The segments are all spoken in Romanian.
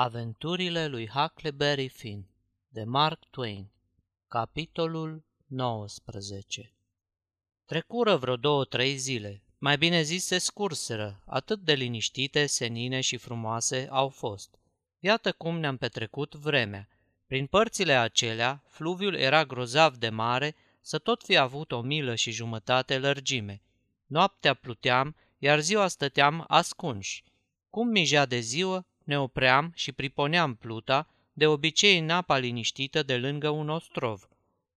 Aventurile lui Huckleberry Finn de Mark Twain Capitolul 19 Trecură vreo două-trei zile, mai bine zis se scurseră, atât de liniștite, senine și frumoase au fost. Iată cum ne-am petrecut vremea. Prin părțile acelea, fluviul era grozav de mare să tot fi avut o milă și jumătate lărgime. Noaptea pluteam, iar ziua stăteam ascunși. Cum mijea de ziua, ne opream și priponeam pluta, de obicei în apa liniștită de lângă un ostrov.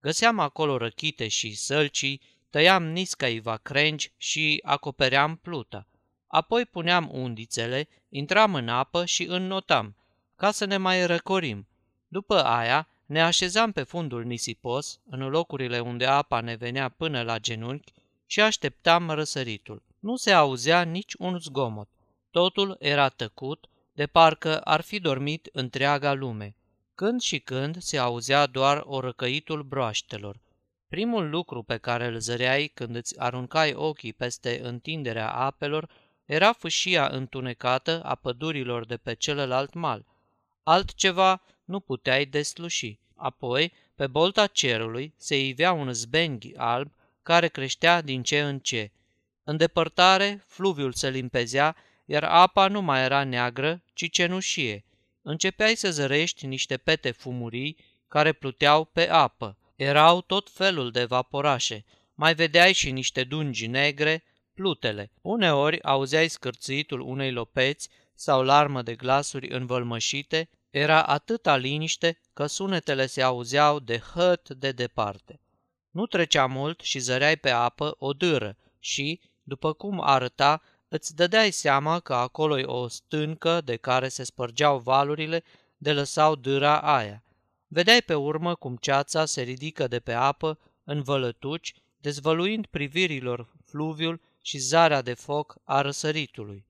Găseam acolo răchite și sălcii, tăiam nisca crengi și acopeream pluta. Apoi puneam undițele, intram în apă și înnotam, ca să ne mai răcorim. După aia, ne așezam pe fundul nisipos, în locurile unde apa ne venea până la genunchi, și așteptam răsăritul. Nu se auzea nici un zgomot. Totul era tăcut, de parcă ar fi dormit întreaga lume. Când și când se auzea doar o răcăitul broaștelor. Primul lucru pe care îl zăreai când îți aruncai ochii peste întinderea apelor era fâșia întunecată a pădurilor de pe celălalt mal. Altceva nu puteai desluși. Apoi, pe bolta cerului se ivea un zbenghi alb care creștea din ce în ce. În depărtare, fluviul se limpezea iar apa nu mai era neagră, ci cenușie. Începeai să zărești niște pete fumurii care pluteau pe apă. Erau tot felul de vaporașe. Mai vedeai și niște dungi negre, plutele. Uneori auzeai scârțâitul unei lopeți sau larmă de glasuri învălmășite, era atâta liniște că sunetele se auzeau de hăt de departe. Nu trecea mult și zăreai pe apă o dâră și, după cum arăta, îți dădeai seama că acolo e o stâncă de care se spărgeau valurile de lăsau dâra aia. Vedeai pe urmă cum ceața se ridică de pe apă în vălătuci, dezvăluind privirilor fluviul și zarea de foc a răsăritului.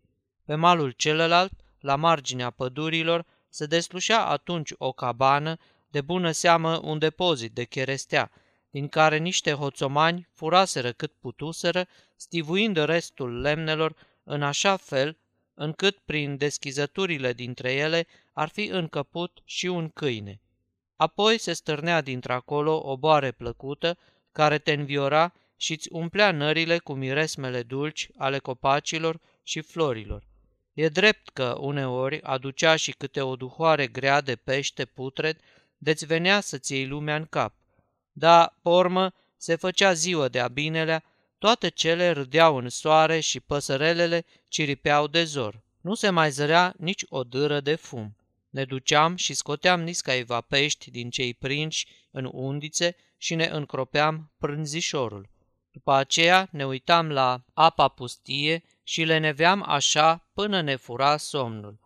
Pe malul celălalt, la marginea pădurilor, se deslușea atunci o cabană, de bună seamă un depozit de cherestea, din care niște hoțomani furaseră cât putuseră, stivuind restul lemnelor în așa fel încât prin deschizăturile dintre ele ar fi încăput și un câine. Apoi se stârnea dintr-acolo o boare plăcută care te înviora și îți umplea nările cu miresmele dulci ale copacilor și florilor. E drept că uneori aducea și câte o duhoare grea de pește putred, de-ți venea să-ți iei lumea în cap. Da, pormă, se făcea ziua de abinelea toate cele râdeau în soare și păsărelele ciripeau de zor. Nu se mai zărea nici o dâră de fum. Ne duceam și scoteam niscaiva pești din cei prinși în undițe și ne încropeam prânzișorul. După aceea ne uitam la apa pustie și le neveam așa până ne fura somnul.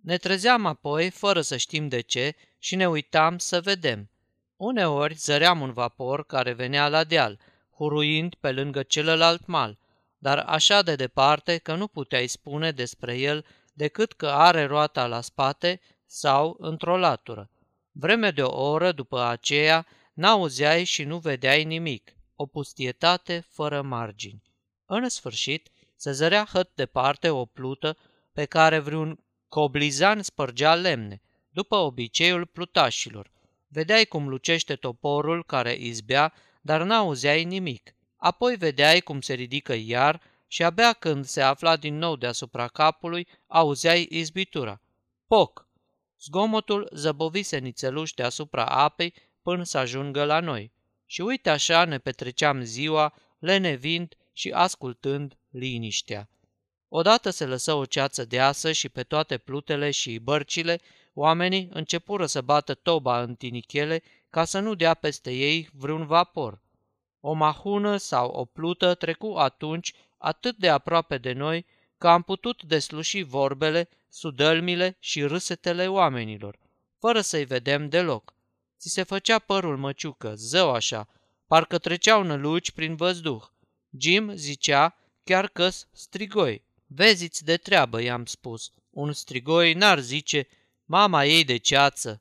Ne trezeam apoi, fără să știm de ce, și ne uitam să vedem. Uneori zăream un vapor care venea la deal – huruind pe lângă celălalt mal, dar așa de departe că nu puteai spune despre el decât că are roata la spate sau într-o latură. Vreme de o oră după aceea n-auzeai și nu vedeai nimic, o pustietate fără margini. În sfârșit, se zărea hăt departe o plută pe care vreun coblizan spărgea lemne, după obiceiul plutașilor. Vedeai cum lucește toporul care izbea dar n-auzeai nimic. Apoi vedeai cum se ridică iar și abia când se afla din nou deasupra capului, auzeai izbitura. Poc! Zgomotul zăbovise nițeluș deasupra apei până să ajungă la noi. Și uite așa ne petreceam ziua, lenevind și ascultând liniștea. Odată se lăsă o ceață deasă și pe toate plutele și bărcile, oamenii începură să bată toba în tinichele ca să nu dea peste ei vreun vapor. O mahună sau o plută trecu atunci atât de aproape de noi că am putut desluși vorbele, sudălmile și râsetele oamenilor, fără să-i vedem deloc. Ți se făcea părul măciucă, zău așa, parcă treceau năluci prin văzduh. Jim zicea chiar că strigoi. Veziți de treabă, i-am spus. Un strigoi n-ar zice, mama ei de ceață.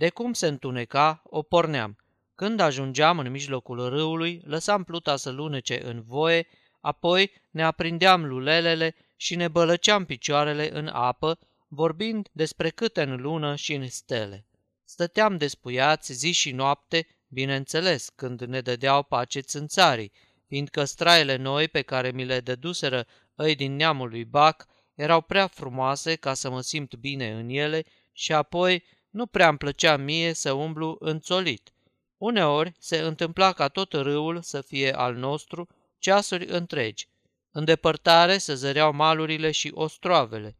De cum se întuneca, o porneam. Când ajungeam în mijlocul râului, lăsam pluta să lunece în voie, apoi ne aprindeam lulelele și ne bălăceam picioarele în apă, vorbind despre câte în lună și în stele. Stăteam despuiați zi și noapte, bineînțeles, când ne dădeau pace țânțarii, fiindcă straile noi pe care mi le dăduseră îi din neamul lui Bac erau prea frumoase ca să mă simt bine în ele și apoi nu prea îmi plăcea mie să umblu înțolit. Uneori se întâmpla ca tot râul să fie al nostru ceasuri întregi. În depărtare se zăreau malurile și ostroavele.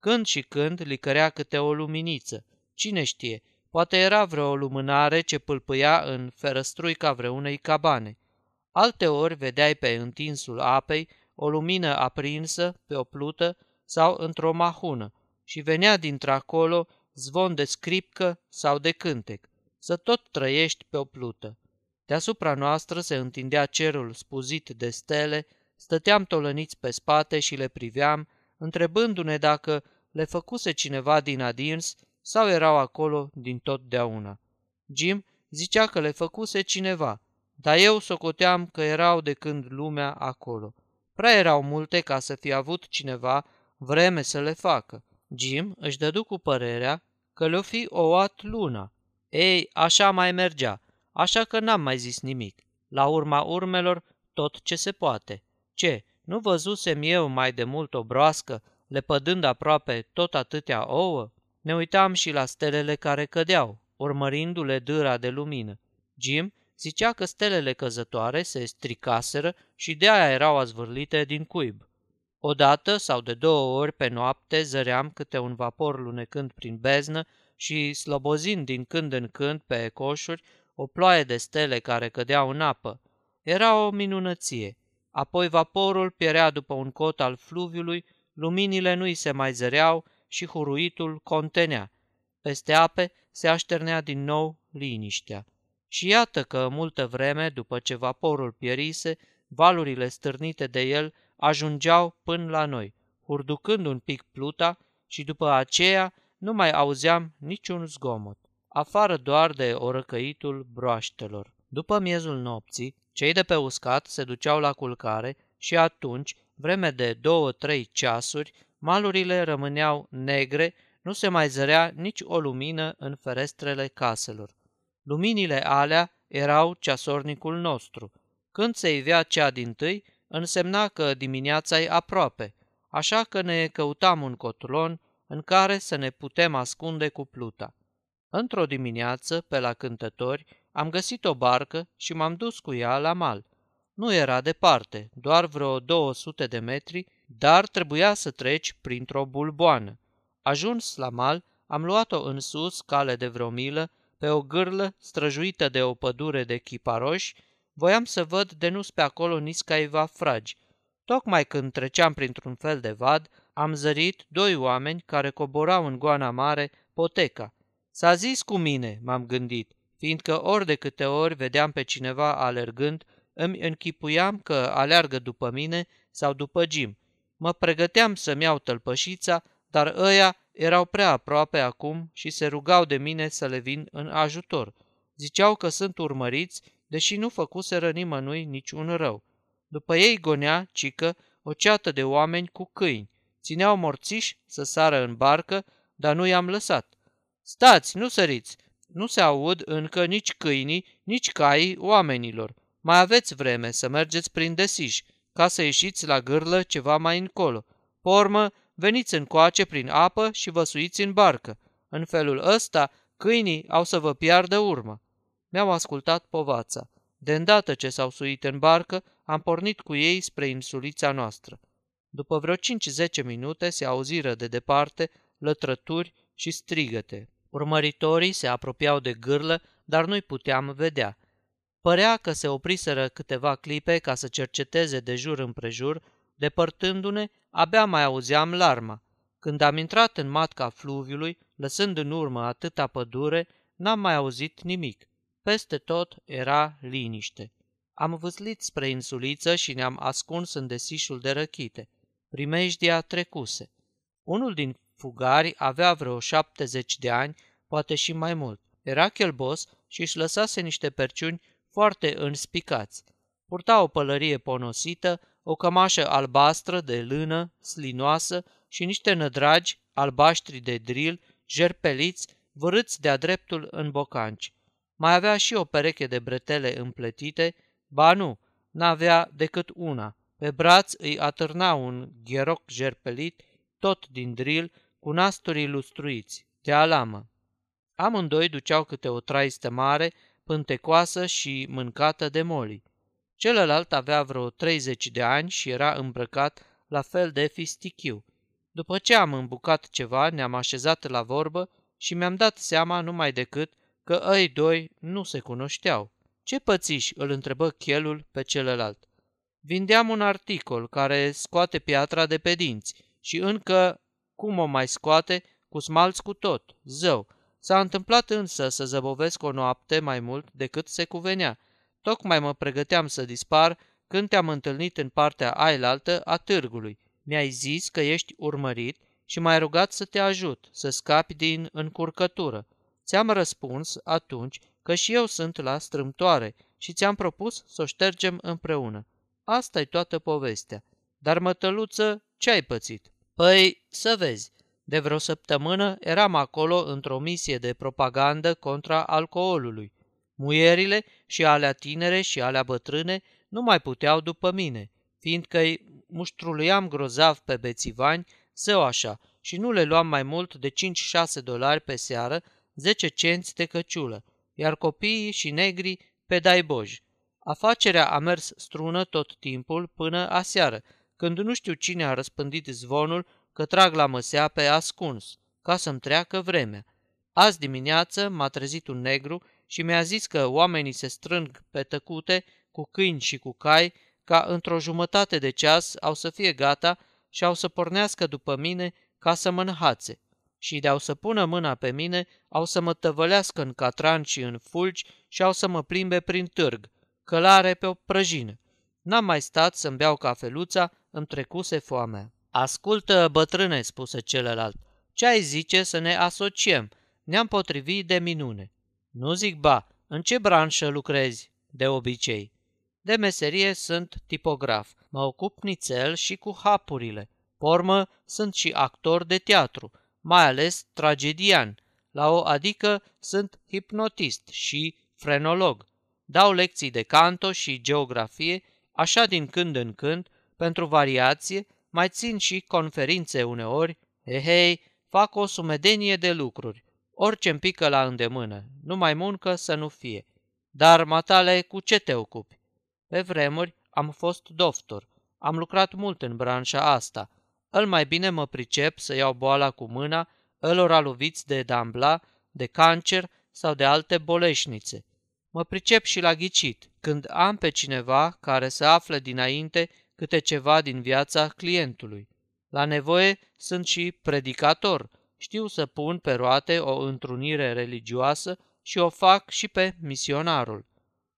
Când și când licărea câte o luminiță. Cine știe, poate era vreo lumânare ce pâlpâia în ferăstruica vreunei cabane. Alte ori vedeai pe întinsul apei o lumină aprinsă pe o plută sau într-o mahună și venea dintr-acolo zvon de scripcă sau de cântec, să tot trăiești pe o plută. Deasupra noastră se întindea cerul spuzit de stele, stăteam tolăniți pe spate și le priveam, întrebându-ne dacă le făcuse cineva din adins sau erau acolo din totdeauna. Jim zicea că le făcuse cineva, dar eu socoteam că erau de când lumea acolo. Prea erau multe ca să fi avut cineva vreme să le facă. Jim își dădu cu părerea că le-o fi oat luna. Ei, așa mai mergea, așa că n-am mai zis nimic. La urma urmelor, tot ce se poate. Ce, nu văzusem eu mai de mult o broască, lepădând aproape tot atâtea ouă? Ne uitam și la stelele care cădeau, urmărindu-le dâra de lumină. Jim zicea că stelele căzătoare se stricaseră și de aia erau azvârlite din cuib. Odată sau de două ori pe noapte zăream câte un vapor lunecând prin beznă și slobozind din când în când pe coșuri o ploaie de stele care cădeau în apă. Era o minunăție. Apoi vaporul pierea după un cot al fluviului, luminile nu-i se mai zăreau și huruitul contenea. Peste ape se așternea din nou liniștea. Și iată că multă vreme după ce vaporul pierise, valurile stârnite de el ajungeau până la noi, hurducând un pic pluta și după aceea nu mai auzeam niciun zgomot, afară doar de orăcăitul broaștelor. După miezul nopții, cei de pe uscat se duceau la culcare și atunci, vreme de două-trei ceasuri, malurile rămâneau negre, nu se mai zărea nici o lumină în ferestrele caselor. Luminile alea erau ceasornicul nostru. Când se ivea cea din tâi, însemna că dimineața e aproape, așa că ne căutam un cotlon în care să ne putem ascunde cu pluta. Într-o dimineață, pe la cântători, am găsit o barcă și m-am dus cu ea la mal. Nu era departe, doar vreo 200 de metri, dar trebuia să treci printr-o bulboană. Ajuns la mal, am luat-o în sus, cale de vreo milă, pe o gârlă străjuită de o pădure de chiparoși Voiam să văd de nu pe acolo niscaiva fragi. Tocmai când treceam printr-un fel de vad, am zărit doi oameni care coborau în goana mare poteca. S-a zis cu mine, m-am gândit, fiindcă ori de câte ori vedeam pe cineva alergând, îmi închipuiam că aleargă după mine sau după Jim. Mă pregăteam să-mi iau tălpășița, dar ăia erau prea aproape acum și se rugau de mine să le vin în ajutor. Ziceau că sunt urmăriți deși nu făcuseră nimănui niciun rău. După ei gonea, cică, o ceată de oameni cu câini. Țineau morțiși să sară în barcă, dar nu i-am lăsat. Stați, nu săriți! Nu se aud încă nici câinii, nici caii oamenilor. Mai aveți vreme să mergeți prin desiș, ca să ieșiți la gârlă ceva mai încolo. Pormă, veniți încoace prin apă și vă suiți în barcă. În felul ăsta, câinii au să vă piardă urmă mi-au ascultat povața. De îndată ce s-au suit în barcă, am pornit cu ei spre insulița noastră. După vreo 5-10 minute se auziră de departe lătrături și strigăte. Urmăritorii se apropiau de gârlă, dar nu-i puteam vedea. Părea că se opriseră câteva clipe ca să cerceteze de jur împrejur, depărtându-ne, abia mai auzeam larma. Când am intrat în matca fluviului, lăsând în urmă atâta pădure, n-am mai auzit nimic. Peste tot era liniște. Am văzlit spre insuliță și ne-am ascuns în desișul de răchite. Primejdia trecuse. Unul din fugari avea vreo 70 de ani, poate și mai mult. Era chelbos și își lăsase niște perciuni foarte înspicați. Purta o pălărie ponosită, o cămașă albastră de lână, slinoasă și niște nădragi albaștri de dril, jerpeliți, vârâți de-a dreptul în bocanci. Mai avea și o pereche de bretele împletite, ba nu, n-avea decât una. Pe braț îi atârna un gheroc jerpelit, tot din dril, cu nasturii lustruiți, de alamă. Amândoi duceau câte o traistă mare, pântecoasă și mâncată de moli. Celălalt avea vreo 30 de ani și era îmbrăcat la fel de fistichiu. După ce am îmbucat ceva, ne-am așezat la vorbă și mi-am dat seama numai decât că ei doi nu se cunoșteau. Ce pățiși?" îl întrebă chelul pe celălalt. Vindeam un articol care scoate piatra de pe dinți și încă, cum o mai scoate, cu smalți cu tot, zău. S-a întâmplat însă să zăbovesc o noapte mai mult decât se cuvenea. Tocmai mă pregăteam să dispar când te-am întâlnit în partea ailaltă a târgului. Mi-ai zis că ești urmărit și m-ai rugat să te ajut, să scapi din încurcătură. Ți-am răspuns atunci că și eu sunt la strâmtoare și ți-am propus să o ștergem împreună. asta e toată povestea. Dar, mătăluță, ce ai pățit? Păi, să vezi, de vreo săptămână eram acolo într-o misie de propagandă contra alcoolului. Muierile și alea tinere și alea bătrâne nu mai puteau după mine, fiindcă îi muștruluiam grozav pe bețivani, zău așa, și nu le luam mai mult de 5-6 dolari pe seară, 10 cenți de căciulă, iar copiii și negrii pe daiboj. Afacerea a mers strună tot timpul până aseară, când nu știu cine a răspândit zvonul că trag la măsea pe ascuns, ca să-mi treacă vremea. Azi dimineață m-a trezit un negru și mi-a zis că oamenii se strâng pe tăcute cu câini și cu cai, ca într-o jumătate de ceas au să fie gata și au să pornească după mine ca să mă înhațe. Și de-au să pună mâna pe mine, au să mă tăvălească în catran și în fulgi și au să mă plimbe prin târg, călare pe o prăjină. N-am mai stat să-mi beau cafeluța, îmi trecuse foamea. Ascultă, bătrâne, spuse celălalt, ce ai zice să ne asociem? Ne-am potrivit de minune. Nu zic ba, în ce branșă lucrezi de obicei? De meserie sunt tipograf. Mă ocup nițel și cu hapurile. Pormă sunt și actor de teatru, mai ales tragedian. La o adică sunt hipnotist și frenolog. Dau lecții de canto și geografie, așa din când în când, pentru variație, mai țin și conferințe uneori, hei, fac o sumedenie de lucruri, orice îmi pică la îndemână, nu mai muncă să nu fie. Dar, matale, cu ce te ocupi? Pe vremuri am fost doctor, am lucrat mult în branșa asta. Îl mai bine mă pricep să iau boala cu mâna, ălora loviți de dambla, de cancer sau de alte boleșnițe. Mă pricep și la ghicit, când am pe cineva care să afle dinainte câte ceva din viața clientului. La nevoie sunt și predicator, știu să pun pe roate o întrunire religioasă și o fac și pe misionarul.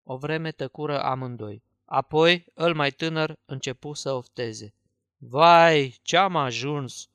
O vreme tăcură amândoi. Apoi, îl mai tânăr începu să ofteze. Vai, ce-am ajuns!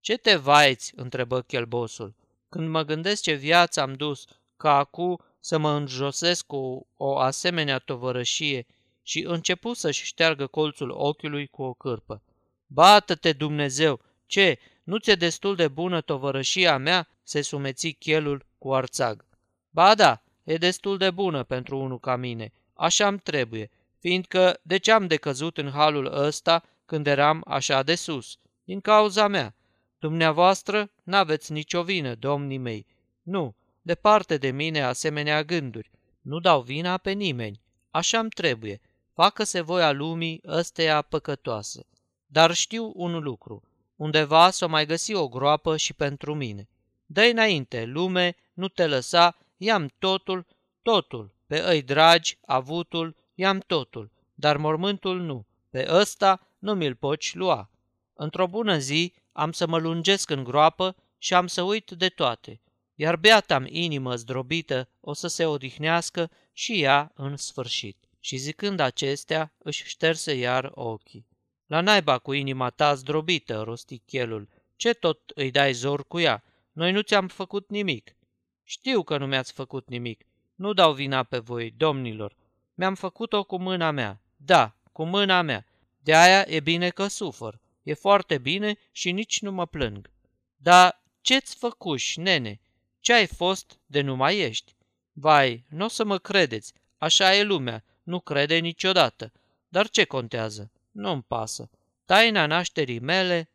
Ce te vaiți? întrebă chelbosul. Când mă gândesc ce viață am dus, ca acu să mă înjosesc cu o asemenea tovărășie și începu să-și șteargă colțul ochiului cu o cârpă. Bată-te, Dumnezeu! Ce, nu ți-e destul de bună tovărășia mea?" se sumeți chelul cu arțag. Ba da, e destul de bună pentru unul ca mine, așa-mi trebuie, fiindcă de ce am decăzut în halul ăsta când eram așa de sus? Din cauza mea. Dumneavoastră n-aveți nicio vină, domnii mei. Nu, departe de mine asemenea gânduri. Nu dau vina pe nimeni. Așa-mi trebuie. Facă-se voia lumii ăsteia păcătoase. Dar știu un lucru. Undeva s-o mai găsi o groapă și pentru mine. dă înainte, lume, nu te lăsa, i-am totul, totul. Pe îi dragi, avutul, i-am totul, dar mormântul nu. Pe ăsta nu mi-l poți lua. Într-o bună zi am să mă lungesc în groapă și am să uit de toate, iar beata-mi inimă zdrobită o să se odihnească și ea în sfârșit. Și zicând acestea, își șterse iar ochii. La naiba cu inima ta zdrobită, rosti chelul, ce tot îi dai zor cu ea? Noi nu ți-am făcut nimic. Știu că nu mi-ați făcut nimic. Nu dau vina pe voi, domnilor. Mi-am făcut-o cu mâna mea. Da, cu mâna mea. De aia e bine că sufăr. E foarte bine și nici nu mă plâng. Dar ce-ți făcuși, nene? Ce ai fost de nu mai ești? Vai, nu o să mă credeți, așa e lumea, nu crede niciodată. Dar ce contează? Nu-mi pasă. Taina nașterii mele?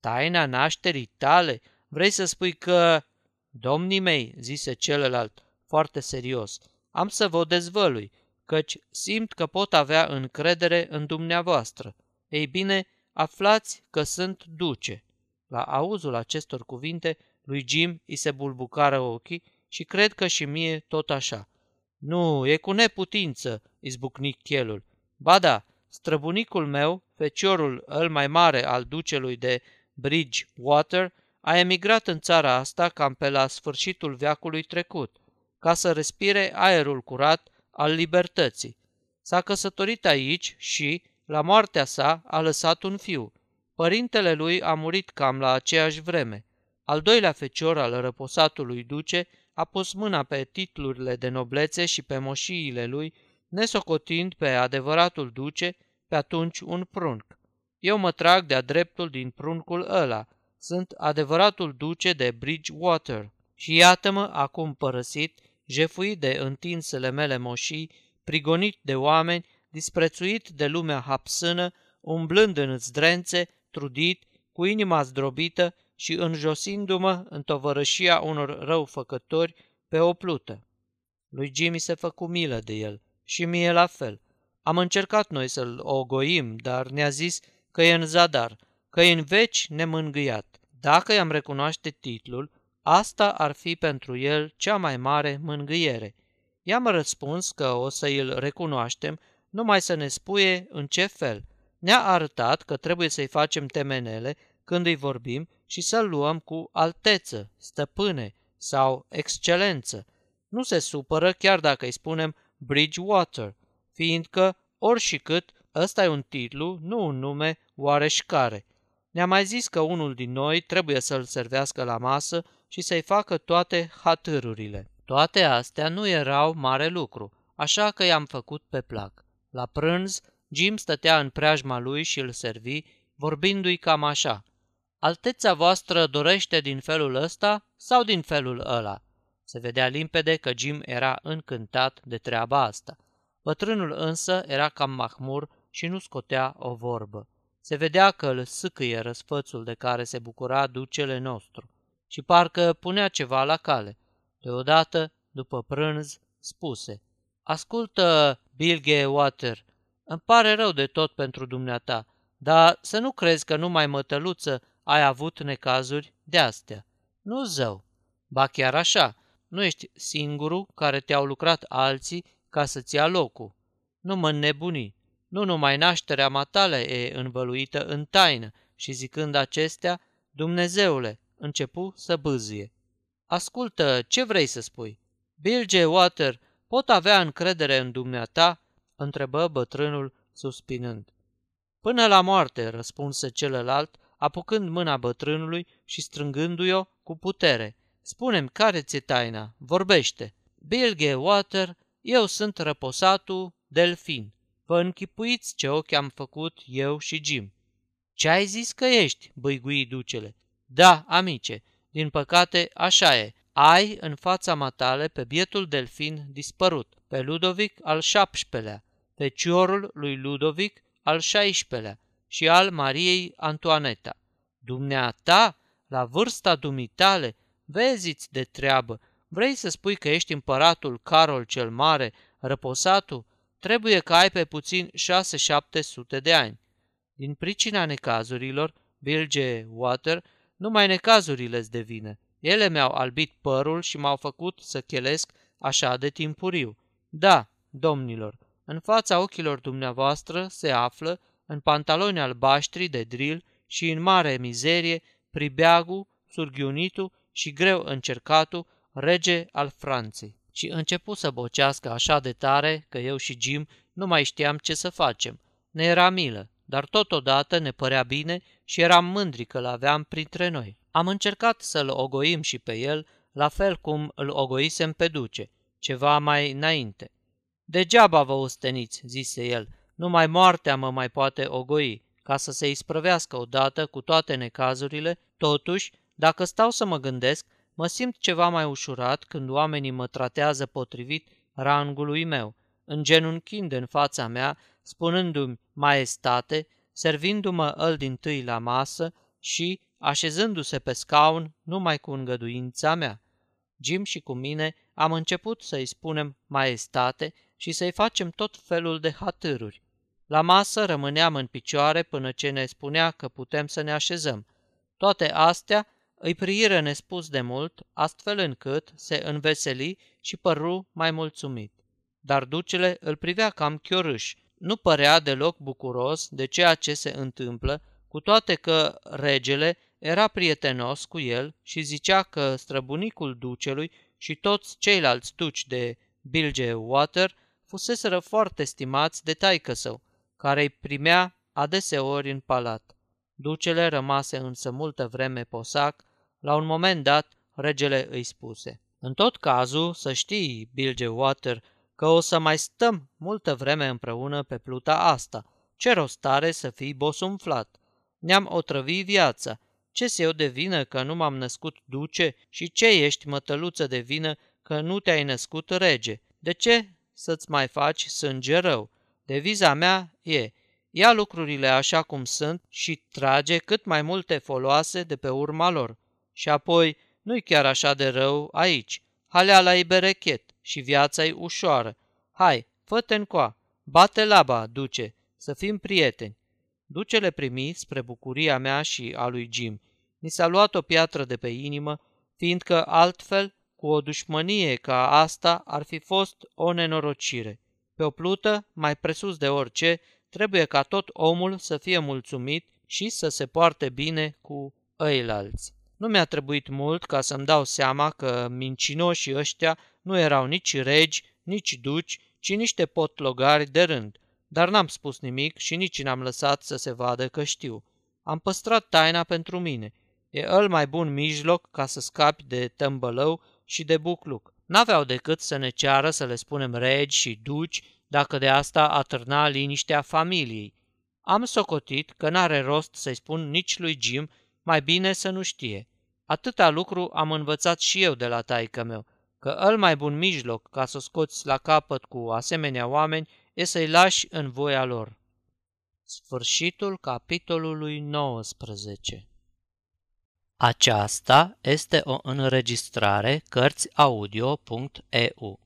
Taina nașterii tale? Vrei să spui că... Domnii mei, zise celălalt, foarte serios, am să vă dezvălui, căci simt că pot avea încredere în dumneavoastră. Ei bine, aflați că sunt duce. La auzul acestor cuvinte, lui Jim îi se bulbucară ochii și cred că și mie tot așa. Nu, e cu neputință, izbucni chelul. Ba da, străbunicul meu, feciorul îl mai mare al ducelui de Bridgewater, a emigrat în țara asta cam pe la sfârșitul veacului trecut, ca să respire aerul curat al libertății. S-a căsătorit aici și, la moartea sa, a lăsat un fiu. Părintele lui a murit cam la aceeași vreme. Al doilea fecior al răposatului duce a pus mâna pe titlurile de noblețe și pe moșiile lui, nesocotind pe adevăratul duce, pe atunci un prunc. Eu mă trag de-a dreptul din pruncul ăla. Sunt adevăratul duce de Bridgewater. Și iată-mă acum părăsit, jefuit de întinsele mele moșii, prigonit de oameni, disprețuit de lumea hapsână, umblând în zdrențe, trudit, cu inima zdrobită și înjosindu-mă în tovărășia unor răufăcători pe o plută. Lui Jimmy se făcu milă de el și mie la fel. Am încercat noi să-l ogoim, dar ne-a zis că e în zadar, că e în veci nemângâiat. Dacă i-am recunoaște titlul, asta ar fi pentru el cea mai mare mângâiere. I-am răspuns că o să îl recunoaștem, numai să ne spuie în ce fel. Ne-a arătat că trebuie să-i facem temenele când îi vorbim și să-l luăm cu alteță, stăpâne sau excelență. Nu se supără chiar dacă îi spunem Bridgewater, fiindcă, ori și cât, ăsta e un titlu, nu un nume oareșcare. Ne-a mai zis că unul din noi trebuie să-l servească la masă și să-i facă toate hatârurile. Toate astea nu erau mare lucru, așa că i-am făcut pe plac. La prânz, Jim stătea în preajma lui și îl servi, vorbindu-i cam așa. Alteța voastră dorește din felul ăsta sau din felul ăla? Se vedea limpede că Jim era încântat de treaba asta. Bătrânul însă era cam mahmur și nu scotea o vorbă. Se vedea că îl sâcâie răsfățul de care se bucura ducele nostru și parcă punea ceva la cale. Deodată, după prânz, spuse, Ascultă, Bilge Water, îmi pare rău de tot pentru dumneata, dar să nu crezi că numai mătăluță ai avut necazuri de astea. Nu zău. Ba chiar așa, nu ești singurul care te-au lucrat alții ca să-ți ia locul. Nu mă nebuni. Nu numai nașterea matale e învăluită în taină și zicând acestea, Dumnezeule, începu să bâzie. Ascultă, ce vrei să spui? Bill J. Water, pot avea încredere în dumneata? întrebă bătrânul suspinând. Până la moarte, răspunse celălalt, apucând mâna bătrânului și strângându-i-o cu putere. Spunem care ți-e taina, vorbește. Bilge Water, eu sunt răposatul Delfin. Vă închipuiți ce ochi am făcut eu și Jim. Ce ai zis că ești, băigui ducele? Da, amice, din păcate așa e. Ai în fața matale pe bietul delfin dispărut, pe Ludovic al șapșpelea, pe ciorul lui Ludovic al șaisprezecea și al Mariei Antoaneta. Dumneata, la vârsta dumitale, veziți de treabă, vrei să spui că ești împăratul Carol cel Mare, răposatul? Trebuie că ai pe puțin șase-șapte sute de ani. Din pricina necazurilor, Bilge Water, numai necazurile-ți devine. Ele mi-au albit părul și m-au făcut să chelesc așa de timpuriu. Da, domnilor, în fața ochilor dumneavoastră se află, în pantaloni albaștri de drill și în mare mizerie, pribeagul, surghiunitul și greu încercatul rege al Franței. Și începu să bocească așa de tare că eu și Jim nu mai știam ce să facem. Ne era milă, dar totodată ne părea bine și eram mândri că l-aveam printre noi. Am încercat să-l ogoim și pe el, la fel cum îl ogoisem pe duce, ceva mai înainte. Degeaba vă usteniți, zise el, numai moartea mă mai poate ogoi, ca să se isprăvească odată cu toate necazurile, totuși, dacă stau să mă gândesc, mă simt ceva mai ușurat când oamenii mă tratează potrivit rangului meu, îngenunchind în fața mea, spunându-mi maestate, servindu-mă îl din tâi la masă și așezându-se pe scaun numai cu îngăduința mea. Jim și cu mine am început să-i spunem maestate și să-i facem tot felul de hatâruri. La masă rămâneam în picioare până ce ne spunea că putem să ne așezăm. Toate astea îi priiră nespus de mult, astfel încât se înveseli și păru mai mulțumit. Dar ducele îl privea cam chiorâș, nu părea deloc bucuros de ceea ce se întâmplă, cu toate că regele era prietenos cu el și zicea că străbunicul ducelui și toți ceilalți duci de Bilge Water fuseseră foarte stimați de taică său, care îi primea adeseori în palat. Ducele rămase însă multă vreme posac, la un moment dat regele îi spuse. În tot cazul, să știi, Bilge Water, că o să mai stăm multă vreme împreună pe pluta asta. Ce rost are să fii bosumflat? Ne-am otrăvit viața. Ce se eu de vină că nu m-am născut duce și ce ești mătăluță de vină că nu te-ai născut rege? De ce să-ți mai faci sânge rău? Deviza mea e, ia lucrurile așa cum sunt și trage cât mai multe foloase de pe urma lor. Și apoi, nu-i chiar așa de rău aici. Haleala e berechet și viața e ușoară. Hai, fă-te încoa, bate laba, duce, să fim prieteni. Ducele primi, spre bucuria mea și a lui Jim, ni s-a luat o piatră de pe inimă, fiindcă altfel, cu o dușmănie ca asta, ar fi fost o nenorocire. Pe o plută, mai presus de orice, trebuie ca tot omul să fie mulțumit și să se poarte bine cu ăilalți. Nu mi-a trebuit mult ca să-mi dau seama că mincinoșii ăștia nu erau nici regi, nici duci, ci niște potlogari de rând. Dar n-am spus nimic și nici n-am lăsat să se vadă că știu. Am păstrat taina pentru mine. E el mai bun mijloc ca să scapi de tămbălău și de bucluc. N-aveau decât să ne ceară să le spunem regi și duci, dacă de asta atârna liniștea familiei. Am socotit că n-are rost să-i spun nici lui Jim, mai bine să nu știe. Atâta lucru am învățat și eu de la taică meu, că îl mai bun mijloc ca să scoți la capăt cu asemenea oameni e să-i lași în voia lor. Sfârșitul capitolului 19 Aceasta este o înregistrare Cărțiaudio.eu.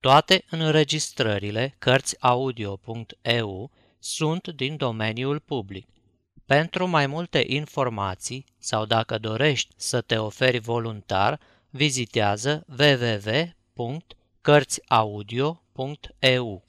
Toate înregistrările Cărțiaudio.eu sunt din domeniul public. Pentru mai multe informații sau dacă dorești să te oferi voluntar, vizitează www.cărțiaudio.eu.